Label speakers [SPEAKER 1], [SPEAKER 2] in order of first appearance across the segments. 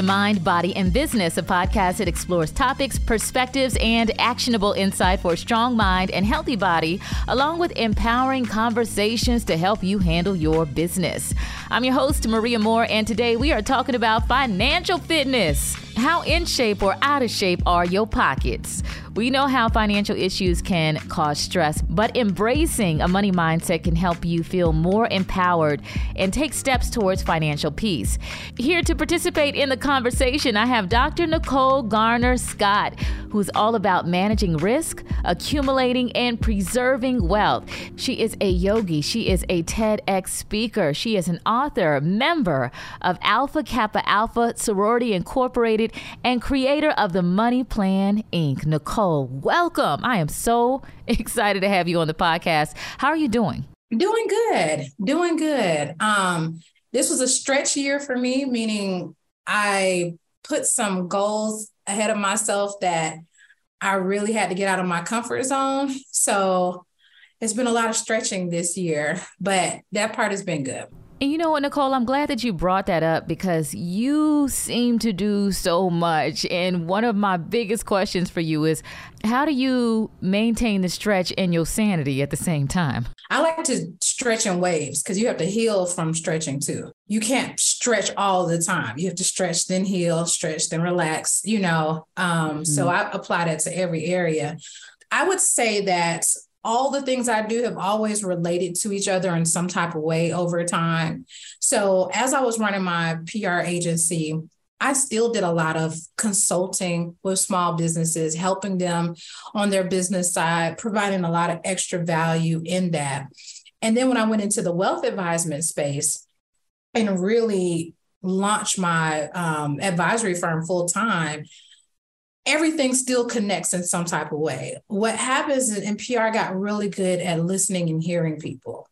[SPEAKER 1] to Mind, Body, and Business, a podcast that explores topics, perspectives, and actionable insight for a strong mind and healthy body, along with empowering conversations to help you handle your business. I'm your host, Maria Moore, and today we are talking about financial fitness. How in shape or out of shape are your pockets? We know how financial issues can cause stress, but embracing a money mindset can help you feel more empowered and take steps towards financial peace. Here to participate in the conversation, I have Dr. Nicole Garner Scott, who's all about managing risk, accumulating, and preserving wealth. She is a yogi, she is a TEDx speaker, she is an author, member of Alpha Kappa Alpha Sorority Incorporated, and creator of the Money Plan Inc. Nicole welcome. I am so excited to have you on the podcast. How are you doing?
[SPEAKER 2] Doing good. Doing good. Um, this was a stretch year for me, meaning I put some goals ahead of myself that I really had to get out of my comfort zone. So it's been a lot of stretching this year, but that part has been good.
[SPEAKER 1] And you know what, Nicole, I'm glad that you brought that up because you seem to do so much. And one of my biggest questions for you is how do you maintain the stretch and your sanity at the same time?
[SPEAKER 2] I like to stretch in waves because you have to heal from stretching too. You can't stretch all the time. You have to stretch, then heal, stretch, then relax, you know. Um, mm-hmm. So I apply that to every area. I would say that all the things I do have always related to each other in some type of way over time. So as I was running my PR agency, I still did a lot of consulting with small businesses, helping them on their business side, providing a lot of extra value in that. And then when I went into the wealth advisement space and really launched my um, advisory firm full time, everything still connects in some type of way. What happens is in PR got really good at listening and hearing people.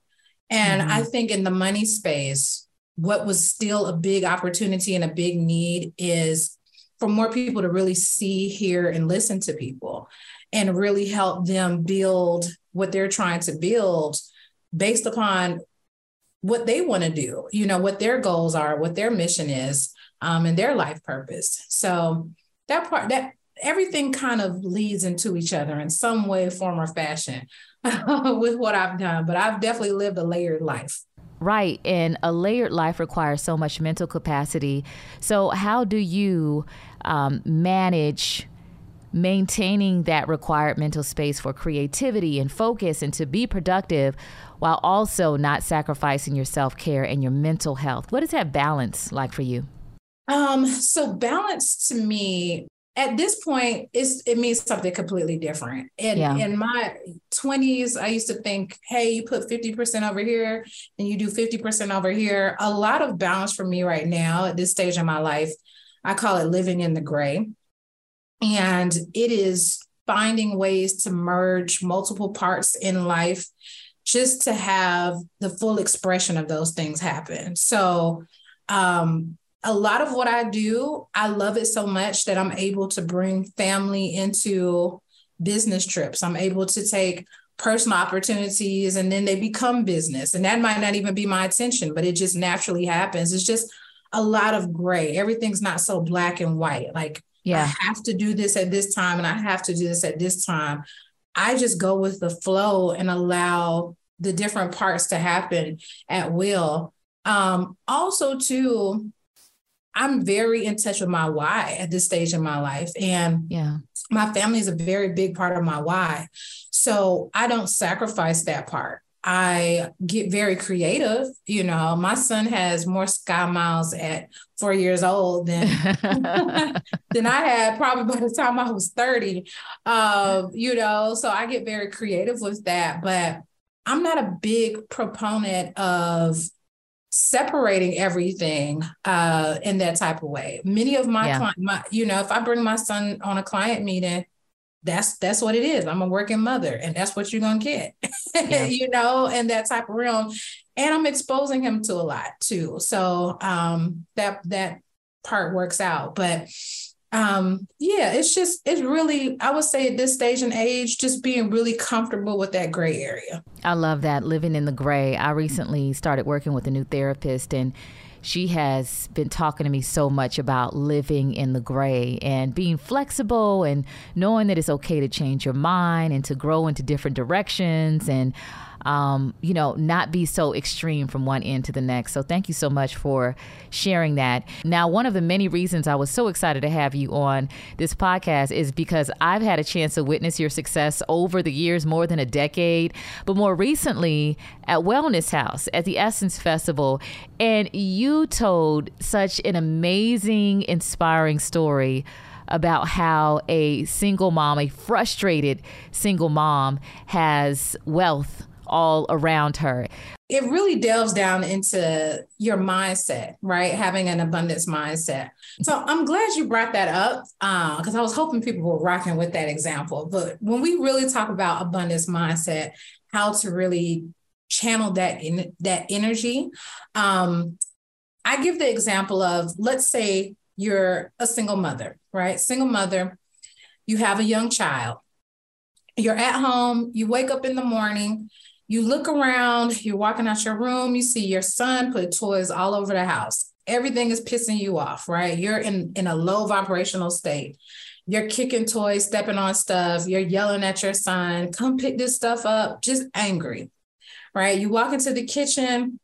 [SPEAKER 2] And mm-hmm. I think in the money space, what was still a big opportunity and a big need is for more people to really see, hear, and listen to people and really help them build what they're trying to build based upon what they want to do, you know, what their goals are, what their mission is, um, and their life purpose. So that part that everything kind of leads into each other in some way, form, or fashion with what I've done. But I've definitely lived a layered life.
[SPEAKER 1] Right. And a layered life requires so much mental capacity. So, how do you um, manage? maintaining that required mental space for creativity and focus and to be productive while also not sacrificing your self-care and your mental health what is that balance like for you
[SPEAKER 2] um so balance to me at this point it's it means something completely different. And yeah. in my 20s i used to think hey you put 50% over here and you do 50% over here. A lot of balance for me right now at this stage of my life i call it living in the gray. And it is finding ways to merge multiple parts in life just to have the full expression of those things happen. So um, a lot of what I do, I love it so much that I'm able to bring family into business trips. I'm able to take personal opportunities and then they become business. And that might not even be my intention, but it just naturally happens. It's just a lot of gray. Everything's not so black and white. Like, yeah, I have to do this at this time and I have to do this at this time. I just go with the flow and allow the different parts to happen at will. Um, also, too, I'm very in touch with my why at this stage in my life. And yeah, my family is a very big part of my why. So I don't sacrifice that part. I get very creative. You know, my son has more sky miles at four years old than than I had probably by the time I was 30. Um, you know, so I get very creative with that. But I'm not a big proponent of separating everything uh, in that type of way. Many of my, yeah. client, my, you know, if I bring my son on a client meeting, that's that's what it is. I'm a working mother, and that's what you're gonna get, yeah. you know, in that type of realm. And I'm exposing him to a lot too. So um, that that part works out. But um yeah it's just it's really i would say at this stage and age just being really comfortable with that gray area.
[SPEAKER 1] I love that living in the gray. I recently started working with a new therapist and she has been talking to me so much about living in the gray and being flexible and knowing that it's okay to change your mind and to grow into different directions and um, you know, not be so extreme from one end to the next. So thank you so much for sharing that. Now, one of the many reasons I was so excited to have you on this podcast is because I've had a chance to witness your success over the years, more than a decade, but more recently at Wellness House at the Essence Festival. And you told such an amazing, inspiring story about how a single mom, a frustrated single mom, has wealth all around her.
[SPEAKER 2] It really delves down into your mindset, right? Having an abundance mindset. So I'm glad you brought that up because uh, I was hoping people were rocking with that example. But when we really talk about abundance mindset, how to really channel that in that energy, um, I give the example of let's say you're a single mother, right? Single mother, you have a young child. You're at home, you wake up in the morning, you look around, you're walking out your room, you see your son put toys all over the house. Everything is pissing you off, right? You're in, in a low vibrational state. You're kicking toys, stepping on stuff, you're yelling at your son, come pick this stuff up, just angry, right? You walk into the kitchen,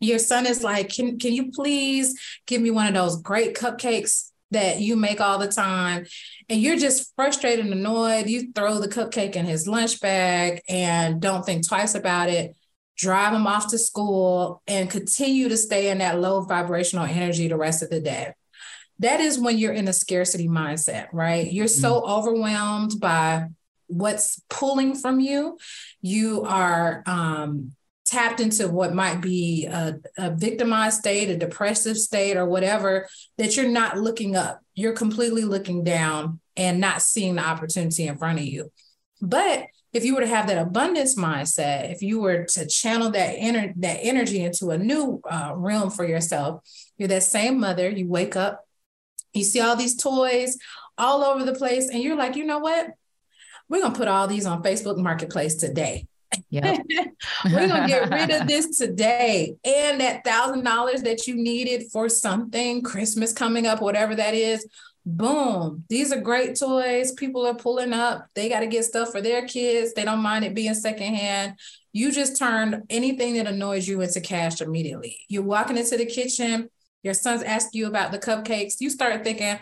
[SPEAKER 2] your son is like, can, can you please give me one of those great cupcakes that you make all the time and you're just frustrated and annoyed, you throw the cupcake in his lunch bag and don't think twice about it, drive him off to school, and continue to stay in that low vibrational energy the rest of the day. That is when you're in a scarcity mindset, right? You're so mm-hmm. overwhelmed by what's pulling from you. You are um, tapped into what might be a, a, victimized state, a depressive state, or whatever, that you're not looking up. You're completely looking down and not seeing the opportunity in front of you. But if you were to have that abundance mindset, if you were to channel that ener- that energy into a new uh, realm for yourself, you're that same mother. You wake up, you see all these toys all over the place, and you're like, you know what? We're gonna put all these on Facebook Marketplace today. Yep. We're gonna get rid of this today. And that thousand dollars that you needed for something, Christmas coming up, whatever that is, boom. These are great toys. People are pulling up. They got to get stuff for their kids. They don't mind it being secondhand. You just turned anything that annoys you into cash immediately. You're walking into the kitchen, your son's asking you about the cupcakes. You start thinking,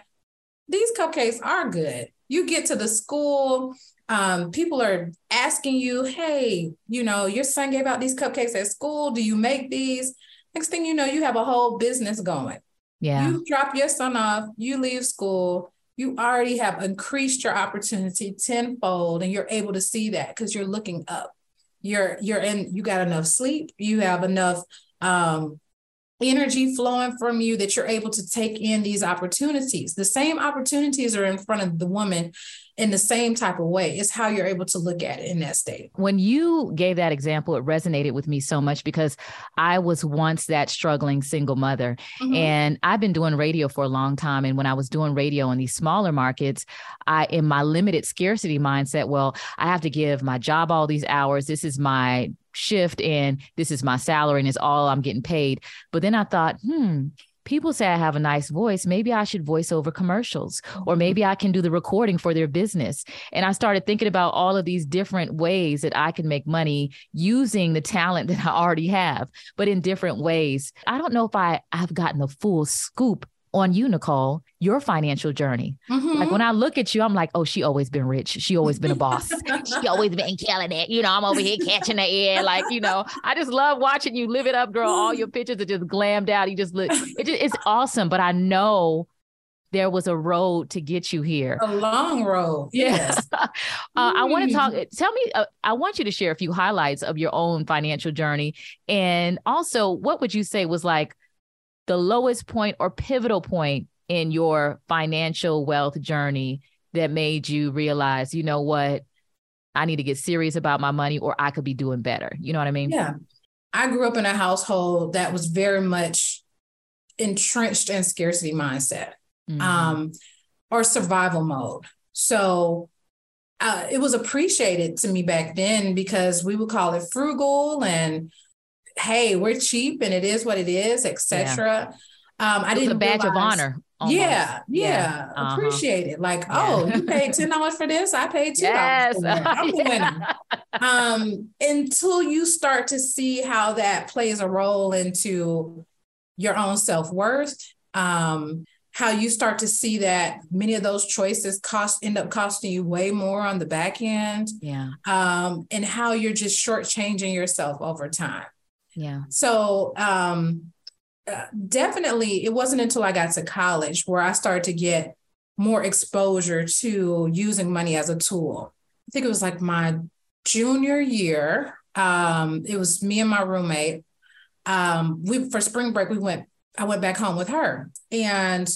[SPEAKER 2] these cupcakes are good. You get to the school, um, people are asking you, hey, you know, your son gave out these cupcakes at school. Do you make these? Next thing you know, you have a whole business going.
[SPEAKER 1] Yeah.
[SPEAKER 2] You drop your son off, you leave school, you already have increased your opportunity tenfold, and you're able to see that because you're looking up. You're you're in, you got enough sleep, you have enough um energy flowing from you that you're able to take in these opportunities. The same opportunities are in front of the woman in the same type of way. It's how you're able to look at it in that state.
[SPEAKER 1] When you gave that example, it resonated with me so much because I was once that struggling single mother. Mm-hmm. And I've been doing radio for a long time. And when I was doing radio in these smaller markets, I, in my limited scarcity mindset, well, I have to give my job all these hours. This is my shift and this is my salary and it's all I'm getting paid. But then I thought, hmm, people say I have a nice voice. Maybe I should voice over commercials, or mm-hmm. maybe I can do the recording for their business. And I started thinking about all of these different ways that I can make money using the talent that I already have, but in different ways. I don't know if I, I've gotten the full scoop on you, Nicole, your financial journey. Mm-hmm. Like when I look at you, I'm like, oh, she always been rich. She always been a boss. she always been killing it. You know, I'm over here catching the air. Like, you know, I just love watching you live it up, girl. All your pictures are just glammed out. You just look, it just, it's awesome. But I know there was a road to get you here.
[SPEAKER 2] A long road. Yes.
[SPEAKER 1] uh, I want to talk. Tell me, uh, I want you to share a few highlights of your own financial journey. And also, what would you say was like the lowest point or pivotal point in your financial wealth journey that made you realize, you know what, I need to get serious about my money or I could be doing better? You know what I mean?
[SPEAKER 2] Yeah. I grew up in a household that was very much entrenched in scarcity mindset mm-hmm. um, or survival mode. So uh, it was appreciated to me back then because we would call it frugal and hey, we're cheap and it is what it is, etc.
[SPEAKER 1] Yeah. Um, I didn't a badge realize, of honor.
[SPEAKER 2] Yeah, yeah, yeah. Uh-huh. appreciate it. Like, oh, you paid ten dollars for this, I paid two dollars. Yes. I'm yeah. Um, until you start to see how that plays a role into your own self worth. Um, how you start to see that many of those choices cost end up costing you way more on the back end.
[SPEAKER 1] Yeah.
[SPEAKER 2] Um, and how you're just shortchanging yourself over time.
[SPEAKER 1] Yeah.
[SPEAKER 2] So um, uh, definitely, it wasn't until I got to college where I started to get more exposure to using money as a tool. I think it was like my junior year. Um, it was me and my roommate. Um, we for spring break we went. I went back home with her, and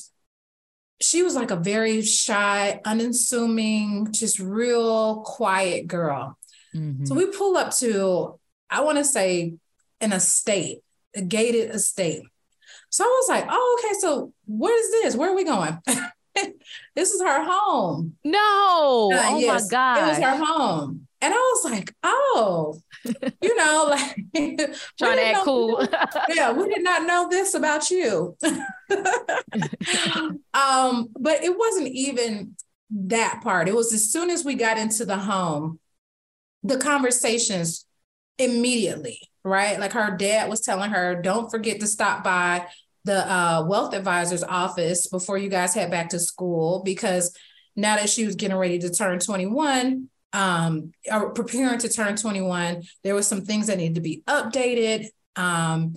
[SPEAKER 2] she was like a very shy, unassuming, just real quiet girl. Mm-hmm. So we pull up to, I want to say, an estate, a gated estate. So I was like, oh, okay, so what is this? Where are we going? this is her home.
[SPEAKER 1] No. Uh, oh yes, my God.
[SPEAKER 2] It was her home. And I was like, oh, you know, like
[SPEAKER 1] trying to act cool.
[SPEAKER 2] yeah, we did not know this about you. um, but it wasn't even that part. It was as soon as we got into the home, the conversations immediately, right? Like her dad was telling her, don't forget to stop by the uh, wealth advisor's office before you guys head back to school because now that she was getting ready to turn 21 um, or preparing to turn 21 there was some things that needed to be updated um,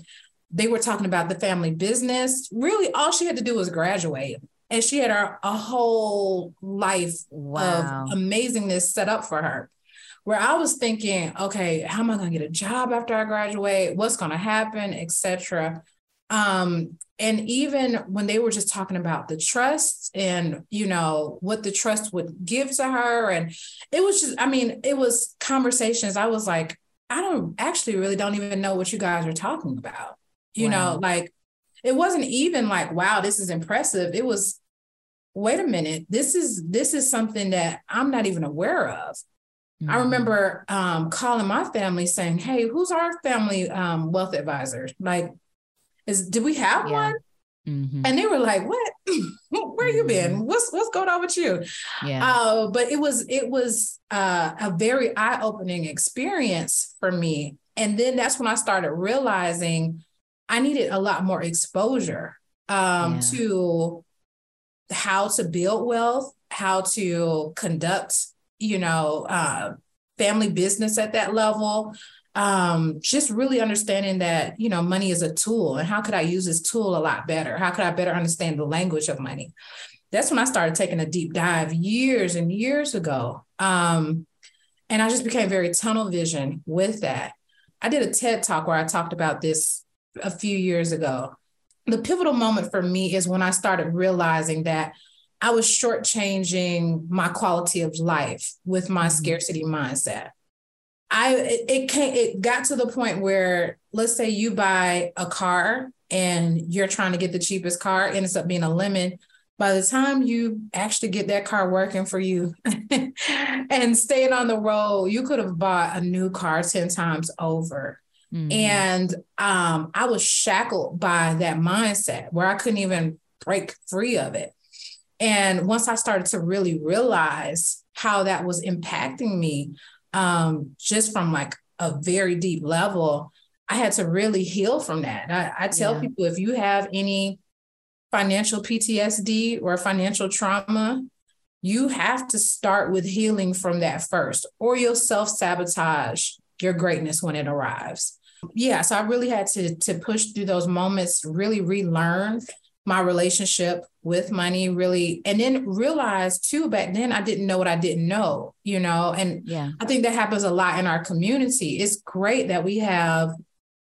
[SPEAKER 2] they were talking about the family business really all she had to do was graduate and she had a, a whole life wow. of amazingness set up for her where i was thinking okay how am i going to get a job after i graduate? What's going to happen etc um, and even when they were just talking about the trust and you know what the trust would give to her and it was just i mean it was conversations. I was like i don't actually really don't even know what you guys are talking about. You wow. know like it wasn't even like wow this is impressive. It was wait a minute this is this is something that i'm not even aware of mm-hmm. i remember um, calling my family saying hey who's our family um, wealth advisor like is did we have yeah. one? Mm-hmm. And they were like, "What? Where you been? Mm-hmm. What's what's going on with you?"
[SPEAKER 1] Yeah.
[SPEAKER 2] Uh, but it was it was uh, a very eye opening experience for me, and then that's when I started realizing I needed a lot more exposure um, yeah. to how to build wealth, how to conduct, you know, uh, family business at that level, um, just really understanding that you know money is a tool and how could i use this tool a lot better? How could i better understand the language of money? That's when i started taking a deep dive years and years ago. Um, and i just became very tunnel vision with that. I did a ted talk where i talked about this a few years ago. The pivotal moment for me is when i started realizing that i was shortchanging my quality of life with my mm-hmm. scarcity mindset I it, it came it got to the point where let's say you buy a car and you're trying to get the cheapest car, it ends up being a lemon. By the time you actually get that car working for you and staying on the road, you could have bought a new car 10 times over. Mm-hmm. And um, I was shackled by that mindset where I couldn't even break free of it. And once I started to really realize how that was impacting me, um, just from like a very deep level, I had to really heal from that. I, I tell yeah. people if you have any financial PTSD or financial trauma, you have to start with healing from that first, or you'll self sabotage your greatness when it arrives. Yeah, so I really had to to push through those moments, really relearn my relationship with money really and then realized too back then I didn't know what I didn't know, you know, and yeah. I think that happens a lot in our community. It's great that we have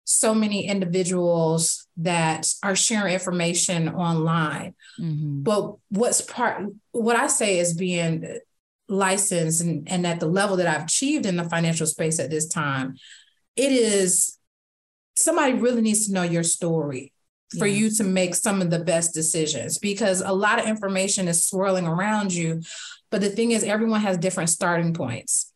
[SPEAKER 2] so many individuals that are sharing information online. Mm-hmm. But what's part what I say is being licensed and, and at the level that I've achieved in the financial space at this time, it is somebody really needs to know your story for yeah. you to make some of the best decisions because a lot of information is swirling around you. But the thing is, everyone has different starting points.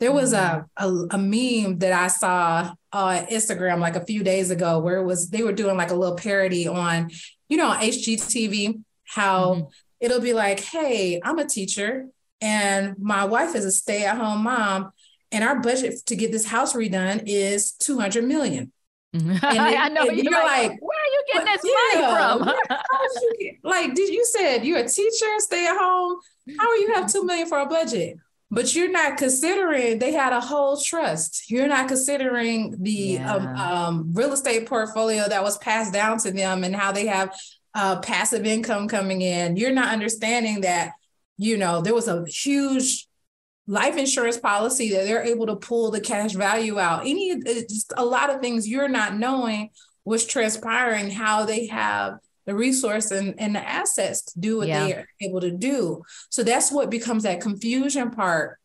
[SPEAKER 2] There was a, mm-hmm. a, a meme that I saw on Instagram like a few days ago where it was they were doing like a little parody on, you know, on HGTV, how mm-hmm. it'll be like, hey, I'm a teacher and my wife is a stay-at-home mom, and our budget to get this house redone is 200 million.
[SPEAKER 1] Mm-hmm. I know you're, you're like, like, where are you getting this yeah, money
[SPEAKER 2] from? get, like, did you said you're a teacher, stay at home? How are you have two million for a budget? But you're not considering they had a whole trust. You're not considering the um, yeah. um, um, real estate portfolio that was passed down to them and how they have uh, passive income coming in. You're not understanding that, you know, there was a huge life insurance policy that they're able to pull the cash value out. Any just a lot of things you're not knowing what's transpiring, how they have the resource and, and the assets to do what yeah. they are able to do. So that's what becomes that confusion part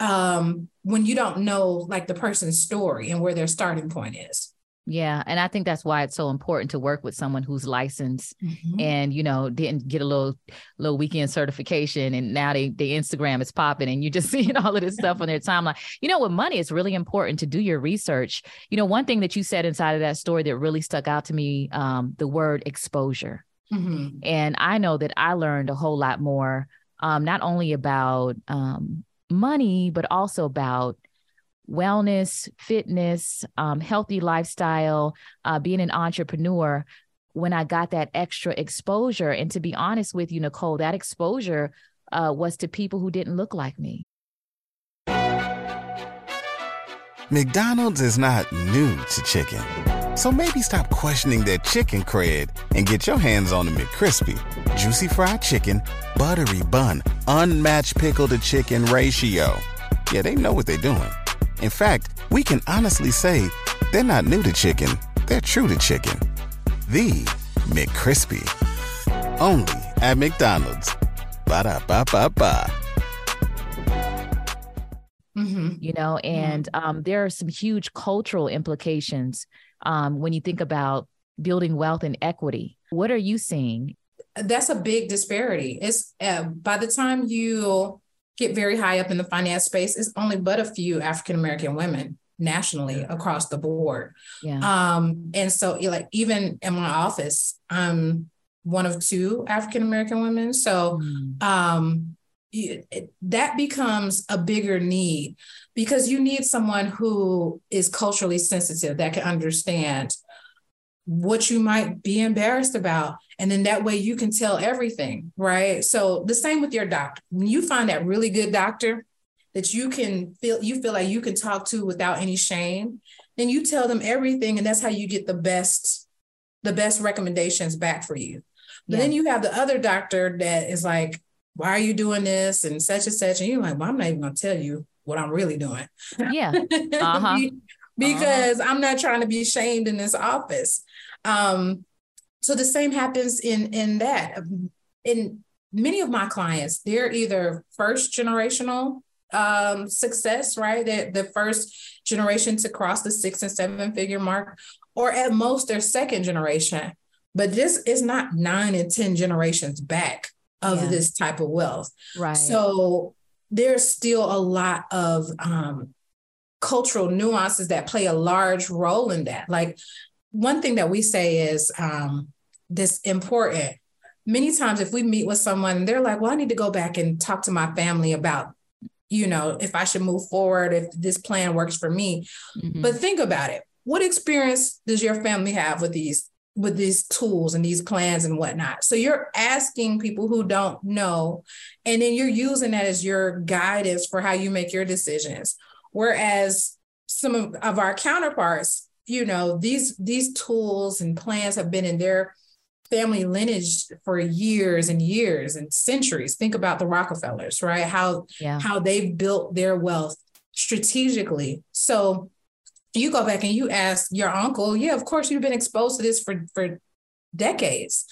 [SPEAKER 2] um, when you don't know like the person's story and where their starting point is.
[SPEAKER 1] Yeah, and I think that's why it's so important to work with someone who's licensed mm-hmm. and you know didn't get a little little weekend certification and now they the Instagram is popping and you just seeing all of this stuff on their timeline. You know, with money, it's really important to do your research. You know, one thing that you said inside of that story that really stuck out to me, um, the word exposure. Mm-hmm. And I know that I learned a whole lot more, um, not only about um, money, but also about wellness, fitness, um, healthy lifestyle, uh, being an entrepreneur, when I got that extra exposure. And to be honest with you, Nicole, that exposure uh, was to people who didn't look like me.
[SPEAKER 3] McDonald's is not new to chicken. So maybe stop questioning their chicken cred and get your hands on the McCrispy. Juicy fried chicken, buttery bun, unmatched pickle to chicken ratio. Yeah, they know what they're doing. In fact, we can honestly say they're not new to chicken, they're true to chicken. The McCrispy. Only at McDonald's. Ba da ba ba ba.
[SPEAKER 1] Mm-hmm. You know, and um, there are some huge cultural implications um, when you think about building wealth and equity. What are you seeing?
[SPEAKER 2] That's a big disparity. It's uh, by the time you get very high up in the finance space, it's only but a few African American women nationally across the board. Yeah. Um, and so like even in my office, I'm one of two African American women. So mm. um it, that becomes a bigger need because you need someone who is culturally sensitive that can understand what you might be embarrassed about. And then that way you can tell everything, right? So the same with your doctor. When you find that really good doctor that you can feel, you feel like you can talk to without any shame, then you tell them everything. And that's how you get the best, the best recommendations back for you. But yeah. then you have the other doctor that is like, why are you doing this? And such and such. And you're like, well, I'm not even gonna tell you what I'm really doing.
[SPEAKER 1] Yeah. Uh-huh.
[SPEAKER 2] because uh-huh. I'm not trying to be shamed in this office. Um, so the same happens in in that. In many of my clients, they're either first generational um, success, right? They're the first generation to cross the six and seven figure mark, or at most they're second generation. But this is not nine and 10 generations back of yeah. this type of wealth.
[SPEAKER 1] Right.
[SPEAKER 2] So there's still a lot of um, cultural nuances that play a large role in that. Like one thing that we say is um, this important. Many times, if we meet with someone, they're like, "Well, I need to go back and talk to my family about, you know, if I should move forward, if this plan works for me." Mm-hmm. But think about it. What experience does your family have with these with these tools and these plans and whatnot. So you're asking people who don't know, and then you're using that as your guidance for how you make your decisions. Whereas some of, of our counterparts, you know, these these tools and plans have been in their family lineage for years and years and centuries. Think about the Rockefellers, right? How yeah. how they built their wealth strategically. So you go back and you ask your uncle, yeah, of course you've been exposed to this for for decades.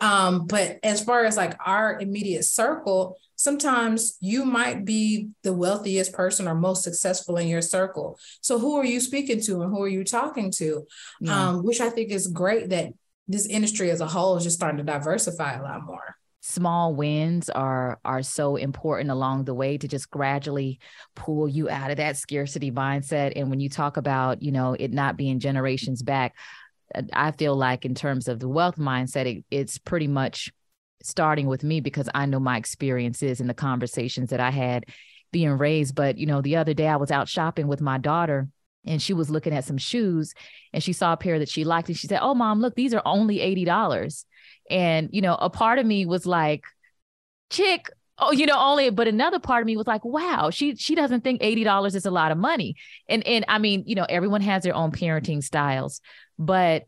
[SPEAKER 2] Um, but as far as like our immediate circle, sometimes you might be the wealthiest person or most successful in your circle. So who are you speaking to and who are you talking to? Yeah. Um, which I think is great that this industry as a whole is just starting to diversify a lot more.
[SPEAKER 1] Small wins are are so important along the way to just gradually pull you out of that scarcity mindset. And when you talk about you know it not being generations back uh, i feel like in terms of the wealth mindset it, it's pretty much starting with me because i know my experiences and the conversations that i had being raised. But you know the other day i was out shopping with my daughter and she was looking at some shoes and she saw a pair that she liked and she said oh mom look these are only $80 and you know a part of me was like chick oh you know only but another part of me was like wow she she doesn't think $80 is a lot of money. And and i mean you know everyone has their own parenting styles but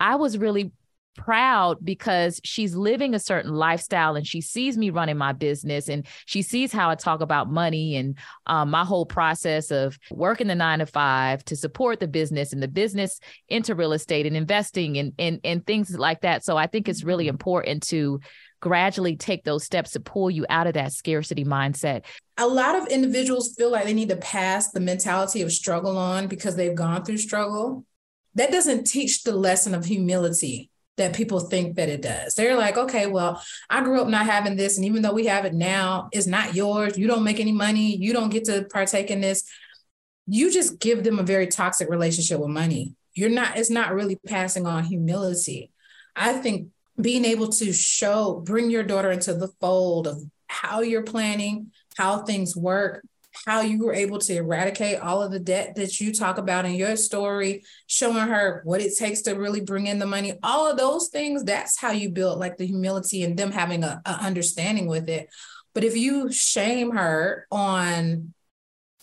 [SPEAKER 1] i was really proud because she's living a certain lifestyle and she sees me running my business and she sees how I talk about money and um, my whole process of working the nine to five to support the business and the business into real estate and investing and, and, and things like that. So I think it's really mm-hmm. important to gradually take those steps to pull you out of that scarcity mindset.
[SPEAKER 2] A lot of individuals feel like they need to pass the mentality of struggle on because they've gone through struggle. That doesn't teach the lesson of humility that people think that it does. They're like, okay, well, I grew up not having this. And even though we have it now, it's not yours. You don't make any money. You don't get to partake in this. You just give them a very toxic relationship with money. You're not, it's not really passing on humility. I think being able to show, bring your daughter into the fold of how you're planning, how things work, how you were able to eradicate all of the debt that you talk about in your story, showing her what it takes to really bring in the money, all of those things, that's how you build like the humility and them having a, a understanding with it. But if you shame her on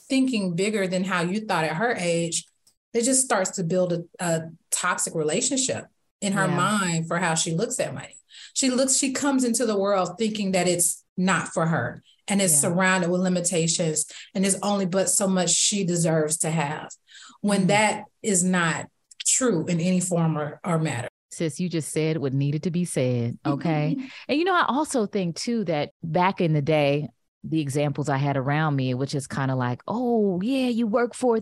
[SPEAKER 2] thinking bigger than how you thought at her age, it just starts to build a, a toxic relationship in her yeah. mind for how she looks at money. She looks, she comes into the world thinking that it's not for her and is yeah. surrounded with limitations and is only but so much she deserves to have when mm-hmm. that is not true in any form or, or matter
[SPEAKER 1] sis you just said what needed to be said okay and you know i also think too that back in the day the examples I had around me, which is kind of like, oh, yeah, you work for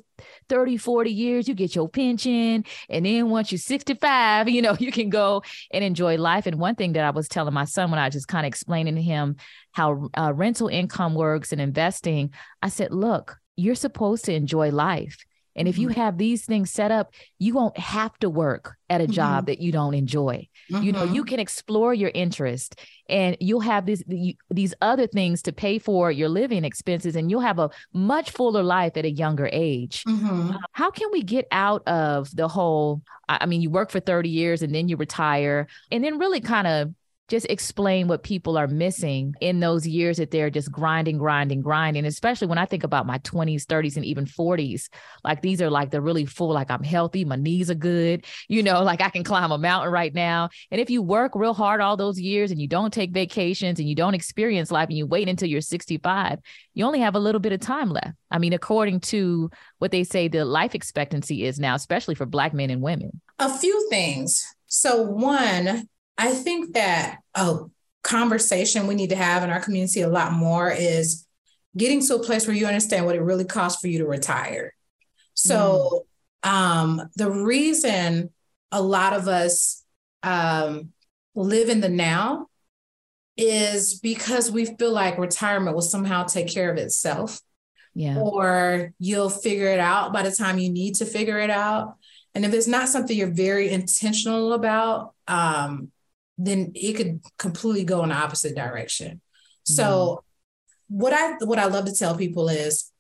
[SPEAKER 1] 30, 40 years, you get your pension. And then once you're 65, you know, you can go and enjoy life. And one thing that I was telling my son when I just kind of explaining to him how uh, rental income works and investing, I said, look, you're supposed to enjoy life. And if you mm-hmm. have these things set up, you won't have to work at a job mm-hmm. that you don't enjoy. Mm-hmm. You know, you mm-hmm. can explore your interest and you'll have these these other things to pay for your living expenses and you'll have a much fuller life at a younger age. Mm-hmm. How can we get out of the whole I mean, you work for 30 years and then you retire and then really kind of just explain what people are missing in those years that they're just grinding, grinding, grinding. Especially when I think about my 20s, 30s, and even 40s. Like these are like the really full, like I'm healthy, my knees are good, you know, like I can climb a mountain right now. And if you work real hard all those years and you don't take vacations and you don't experience life and you wait until you're 65, you only have a little bit of time left. I mean, according to what they say the life expectancy is now, especially for Black men and women.
[SPEAKER 2] A few things. So, one, I think that a conversation we need to have in our community a lot more is getting to a place where you understand what it really costs for you to retire. So, mm. um, the reason a lot of us um, live in the now is because we feel like retirement will somehow take care of itself. Yeah. Or you'll figure it out by the time you need to figure it out. And if it's not something you're very intentional about, um, then it could completely go in the opposite direction. Mm-hmm. So what I what I love to tell people is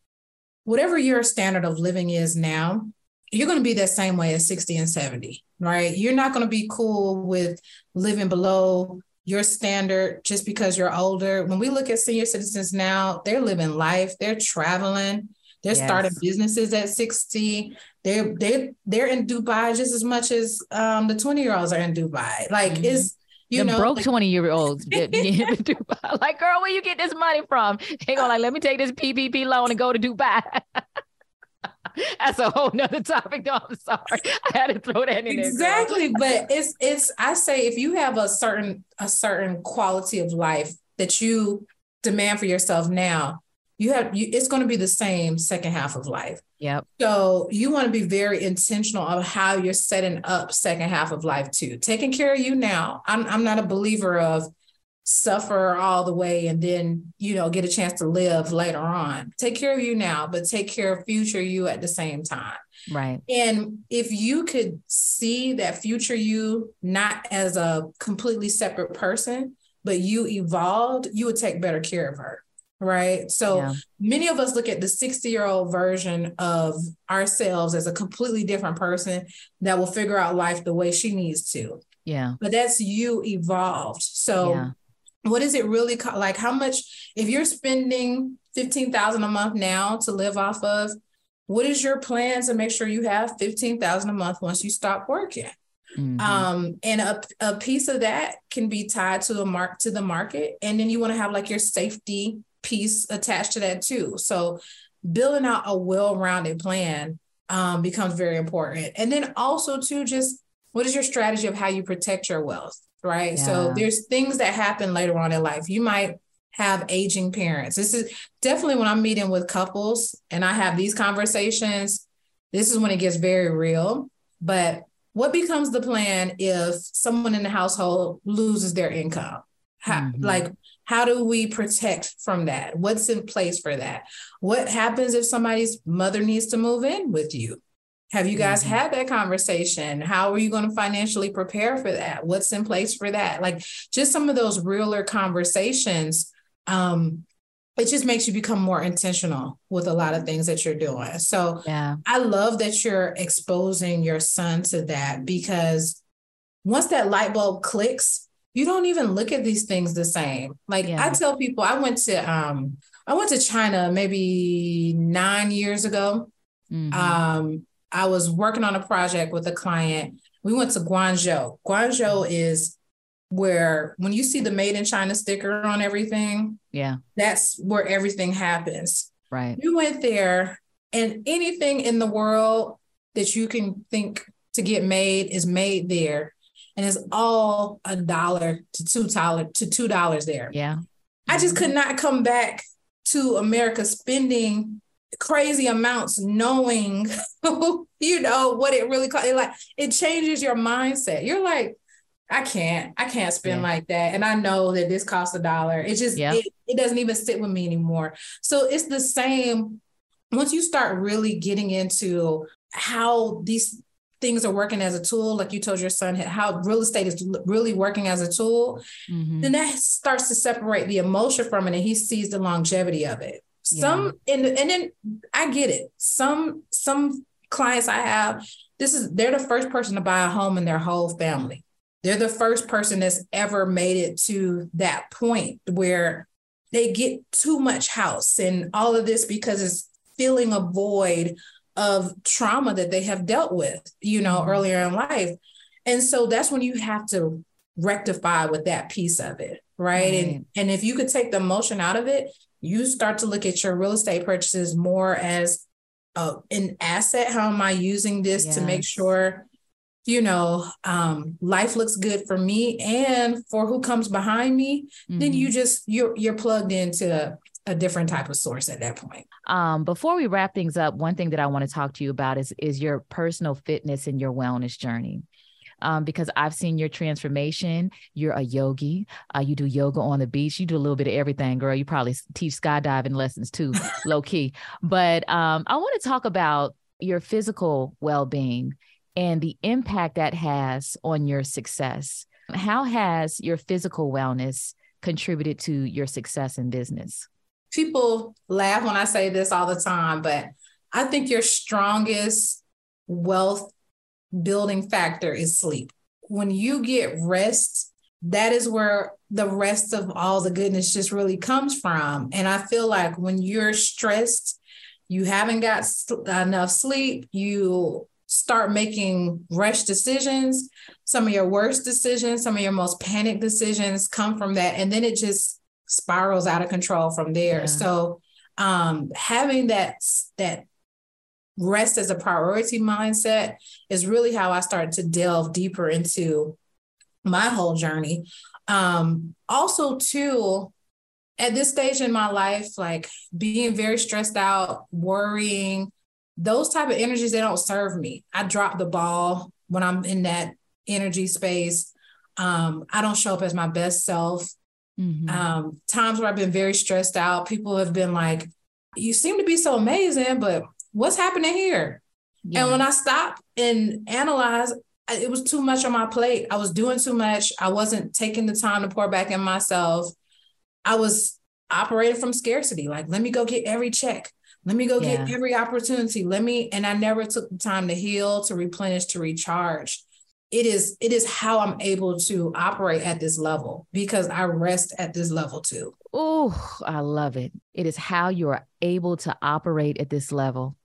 [SPEAKER 2] whatever your standard of living is now, you're going to be that same way at 60 and 70, right? You're not going to be cool with living below your standard just because you're older. When we look at senior citizens now, they're living life, they're traveling, they're yes. starting businesses at 60. They're they they're in Dubai just as much as um, the 20 year olds are in Dubai. Like mm-hmm. it's
[SPEAKER 1] You know, broke like, 20 year olds. like, girl, where you get this money from? They go like, let me take this PPP loan and go to Dubai. That's a whole nother topic. No, I'm sorry. I had to throw that in
[SPEAKER 2] there. Exactly. but it's it's I say if you have a certain a certain quality of life that you demand for yourself now, you have you, it's going to be the same second half of life.
[SPEAKER 1] Yep.
[SPEAKER 2] So you want to be very intentional of how you're setting up second half of life too. Taking care of you now. I'm I'm not a believer of suffer all the way and then you know get a chance to live later on. Take care of you now, but take care of future you at the same time.
[SPEAKER 1] Right.
[SPEAKER 2] And if you could see that future you not as a completely separate person, but you evolved, you would take better care of her right? So yeah. many of us look at the 60 year old version of ourselves as a completely different person that will figure out life the way she needs to.
[SPEAKER 1] Yeah.
[SPEAKER 2] But that's you evolved. So yeah. what is it really co- like? How much, if you're spending 15,000 a month now to live off of, what is your plan to make sure you have 15,000 a month once you stop working? Mm-hmm. Um, and a, a piece of that can be tied to the mark to the market. And then you want to have like your safety piece attached to that too. So building out a well-rounded plan um, becomes very important. And then also too, just what is your strategy of how you protect your wealth, right? Yeah. So there's things that happen later on in life. You might have aging parents. This is definitely when I'm meeting with couples and I have these conversations. This is when it gets very real. But what becomes the plan if someone in the household loses their income? How, mm-hmm. Like, how do we protect from that? What's in place for that? What happens if somebody's mother needs to move in with you? Have you guys mm-hmm. had that conversation? How are you going to financially prepare for that? What's in place for that? Like just some of those realer conversations. Um, it just makes you become more intentional with a lot of things that you're doing. So
[SPEAKER 1] yeah.
[SPEAKER 2] I love that you're exposing your son to that because once that light bulb clicks, you don't even look at these things the same. Like yeah. I tell people, I went to um I went to China maybe nine years ago. Mm-hmm. Um, I was working on a project with a client. We went to Guangzhou. Guangzhou is where when you see the made in China sticker on everything,
[SPEAKER 1] yeah,
[SPEAKER 2] that's where everything happens.
[SPEAKER 1] Right.
[SPEAKER 2] We went there and anything in the world that you can think to get made is made there and it's all a dollar to two dollar to two dollars there.
[SPEAKER 1] Yeah.
[SPEAKER 2] I just could not come back to America spending crazy amounts knowing you know what it really costs. It like it changes your mindset. You're like, I can't, I can't spend yeah. like that. And I know that this costs a dollar. It just yeah. it, it doesn't even sit with me anymore. So it's the same once you start really getting into how these things are working as a tool, like you told your son, how real estate is really working as a tool, mm-hmm. then that starts to separate the emotion from it and he sees the longevity of it. Yeah. Some and and then I get it. Some some clients I have, this is they're the first person to buy a home in their whole family. They're the first person that's ever made it to that point where they get too much house and all of this because it's filling a void of trauma that they have dealt with, you know, mm-hmm. earlier in life. And so that's when you have to rectify with that piece of it, right? right? And and if you could take the emotion out of it, you start to look at your real estate purchases more as uh, an asset. How am I using this yes. to make sure, you know, um, life looks good for me and for who comes behind me? Mm-hmm. Then you just you're you're plugged into a different type of source at that point.
[SPEAKER 1] Um, before we wrap things up, one thing that I want to talk to you about is is your personal fitness and your wellness journey. Um, because I've seen your transformation. You're a yogi. Uh, you do yoga on the beach. You do a little bit of everything, girl. You probably teach skydiving lessons too, low key. But um, I want to talk about your physical well being and the impact that has on your success. How has your physical wellness contributed to your success in business?
[SPEAKER 2] People laugh when I say this all the time, but I think your strongest wealth building factor is sleep. When you get rest, that is where the rest of all the goodness just really comes from. And I feel like when you're stressed, you haven't got enough sleep, you start making rush decisions, some of your worst decisions, some of your most panic decisions come from that. And then it just spirals out of control from there. Yeah. So um, having that that rest as a priority mindset is really how I started to delve deeper into my whole journey. Um, also, too, at this stage in my life, like being very stressed out, worrying, those type of energies they don't serve me i drop the ball when i'm in that energy space um, i don't show up as my best self mm-hmm. um, times where i've been very stressed out people have been like you seem to be so amazing but what's happening here yeah. and when i stop and analyze it was too much on my plate i was doing too much i wasn't taking the time to pour back in myself i was operating from scarcity like let me go get every check let me go yeah. get every opportunity. Let me, and I never took the time to heal, to replenish, to recharge. It is, it is how I'm able to operate at this level because I rest at this level too.
[SPEAKER 1] Oh, I love it. It is how you are able to operate at this level.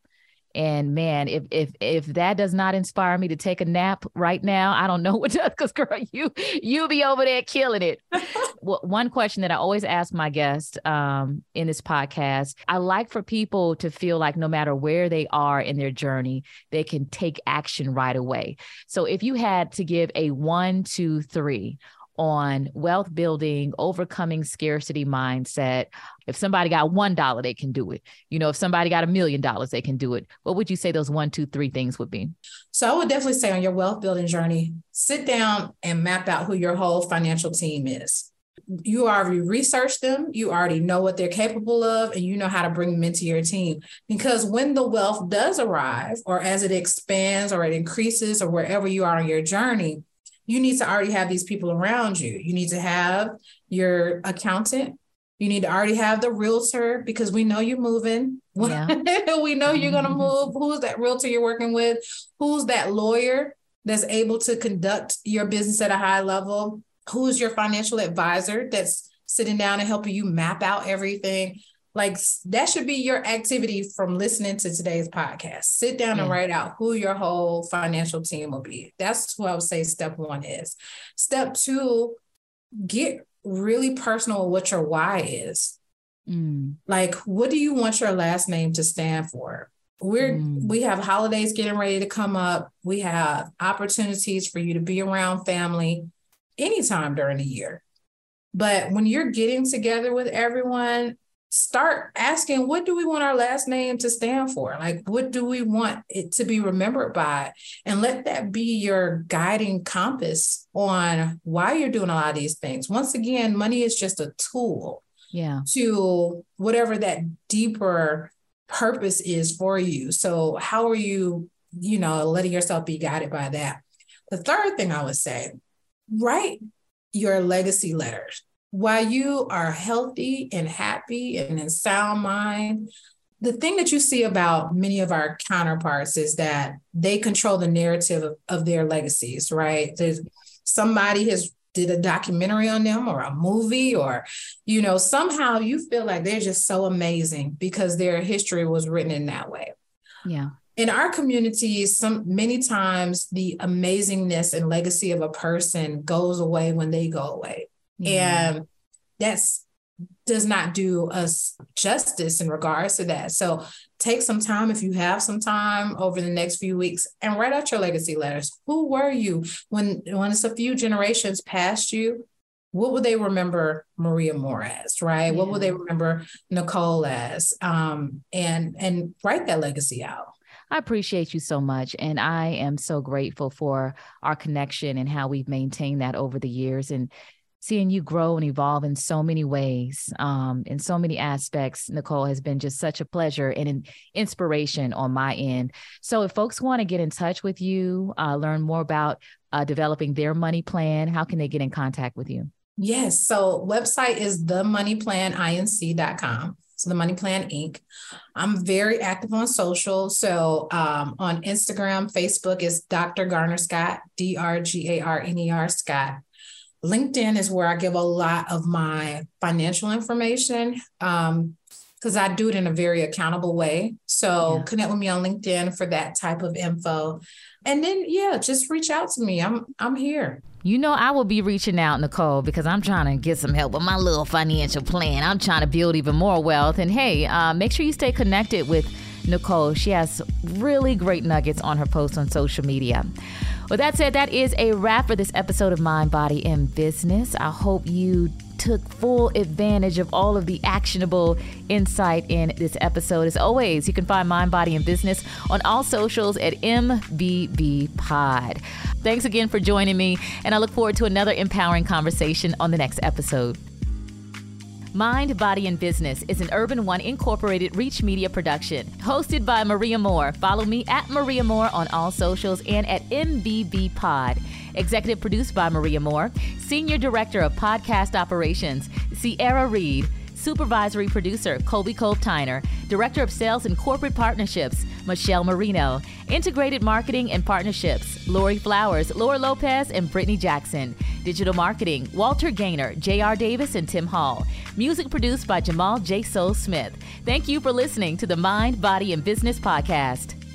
[SPEAKER 1] And man, if if if that does not inspire me to take a nap right now, I don't know what does. Because girl, you you be over there killing it. well, one question that I always ask my guests um, in this podcast, I like for people to feel like no matter where they are in their journey, they can take action right away. So if you had to give a one, two, three on wealth building, overcoming scarcity mindset. If somebody got $1, they can do it. You know, if somebody got a million dollars, they can do it. What would you say those one, two, three things would be?
[SPEAKER 2] So I would definitely say on your wealth building journey, sit down and map out who your whole financial team is. You already researched them, you already know what they're capable of, and you know how to bring them into your team. Because when the wealth does arrive, or as it expands or it increases, or wherever you are on your journey, you need to already have these people around you. You need to have your accountant. You need to already have the realtor because we know you're moving. Yeah. we know you're going to mm-hmm. move. Who's that realtor you're working with? Who's that lawyer that's able to conduct your business at a high level? Who's your financial advisor that's sitting down and helping you map out everything? Like that should be your activity from listening to today's podcast. Sit down and write out who your whole financial team will be. That's what I would say step one is. Step two, get really personal with what your why is. Mm. Like, what do you want your last name to stand for? We're mm. we have holidays getting ready to come up. We have opportunities for you to be around family anytime during the year. But when you're getting together with everyone, start asking what do we want our last name to stand for? Like what do we want it to be remembered by? And let that be your guiding compass on why you're doing a lot of these things. Once again money is just a tool
[SPEAKER 1] yeah.
[SPEAKER 2] to whatever that deeper purpose is for you. So how are you you know letting yourself be guided by that? The third thing i would say write your legacy letters while you are healthy and happy and in sound mind, the thing that you see about many of our counterparts is that they control the narrative of, of their legacies, right? There's somebody has did a documentary on them or a movie or you know somehow you feel like they're just so amazing because their history was written in that way.
[SPEAKER 1] Yeah.
[SPEAKER 2] In our communities some many times the amazingness and legacy of a person goes away when they go away and that's does not do us justice in regards to that. So take some time if you have some time over the next few weeks and write out your legacy letters. Who were you when when it's a few generations past you? What will they remember Maria Moore as, right? Yeah. What will they remember Nicole as? Um, and and write that legacy out.
[SPEAKER 1] I appreciate you so much. And I am so grateful for our connection and how we've maintained that over the years. And seeing you grow and evolve in so many ways, um, in so many aspects, Nicole, has been just such a pleasure and an inspiration on my end. So, if folks want to get in touch with you, uh, learn more about uh, developing their money plan, how can they get in contact with you?
[SPEAKER 2] Yes. So, website is themoneyplaninc.com. So the Money Plan Inc. I'm very active on social. So um, on Instagram, Facebook is Dr. Garner Scott, D R G A R N E R Scott. LinkedIn is where I give a lot of my financial information. Um, because I do it in a very accountable way. So yeah. connect with me on LinkedIn for that type of info. And then yeah, just reach out to me. I'm I'm here.
[SPEAKER 1] You know, I will be reaching out, Nicole, because I'm trying to get some help with my little financial plan. I'm trying to build even more wealth. And hey, uh, make sure you stay connected with Nicole. She has really great nuggets on her posts on social media. With that said, that is a wrap for this episode of Mind, Body, and Business. I hope you took full advantage of all of the actionable insight in this episode. As always, you can find Mind, Body, and Business on all socials at MBB Pod. Thanks again for joining me, and I look forward to another empowering conversation on the next episode. Mind, Body, and Business is an Urban One Incorporated Reach Media production, hosted by Maria Moore. Follow me at Maria Moore on all socials and at MBB Pod. Executive produced by Maria Moore, Senior Director of Podcast Operations, Sierra Reed. Supervisory Producer, Colby Cole Tyner. Director of Sales and Corporate Partnerships, Michelle Marino. Integrated Marketing and Partnerships, Lori Flowers, Laura Lopez, and Brittany Jackson. Digital Marketing, Walter Gaynor, J.R. Davis, and Tim Hall. Music produced by Jamal J. Soul Smith. Thank you for listening to the Mind, Body, and Business Podcast.